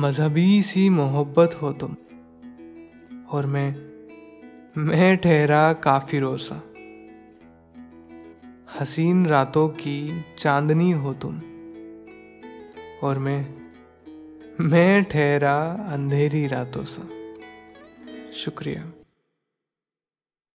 मजहबी सी मोहब्बत हो तुम। और मैं मैं ठहरा काफ़ी रोसा हसीन रातों की चांदनी हो तुम। और मैं मैं ठहरा अंधेरी रातों सा। शुक्रिया।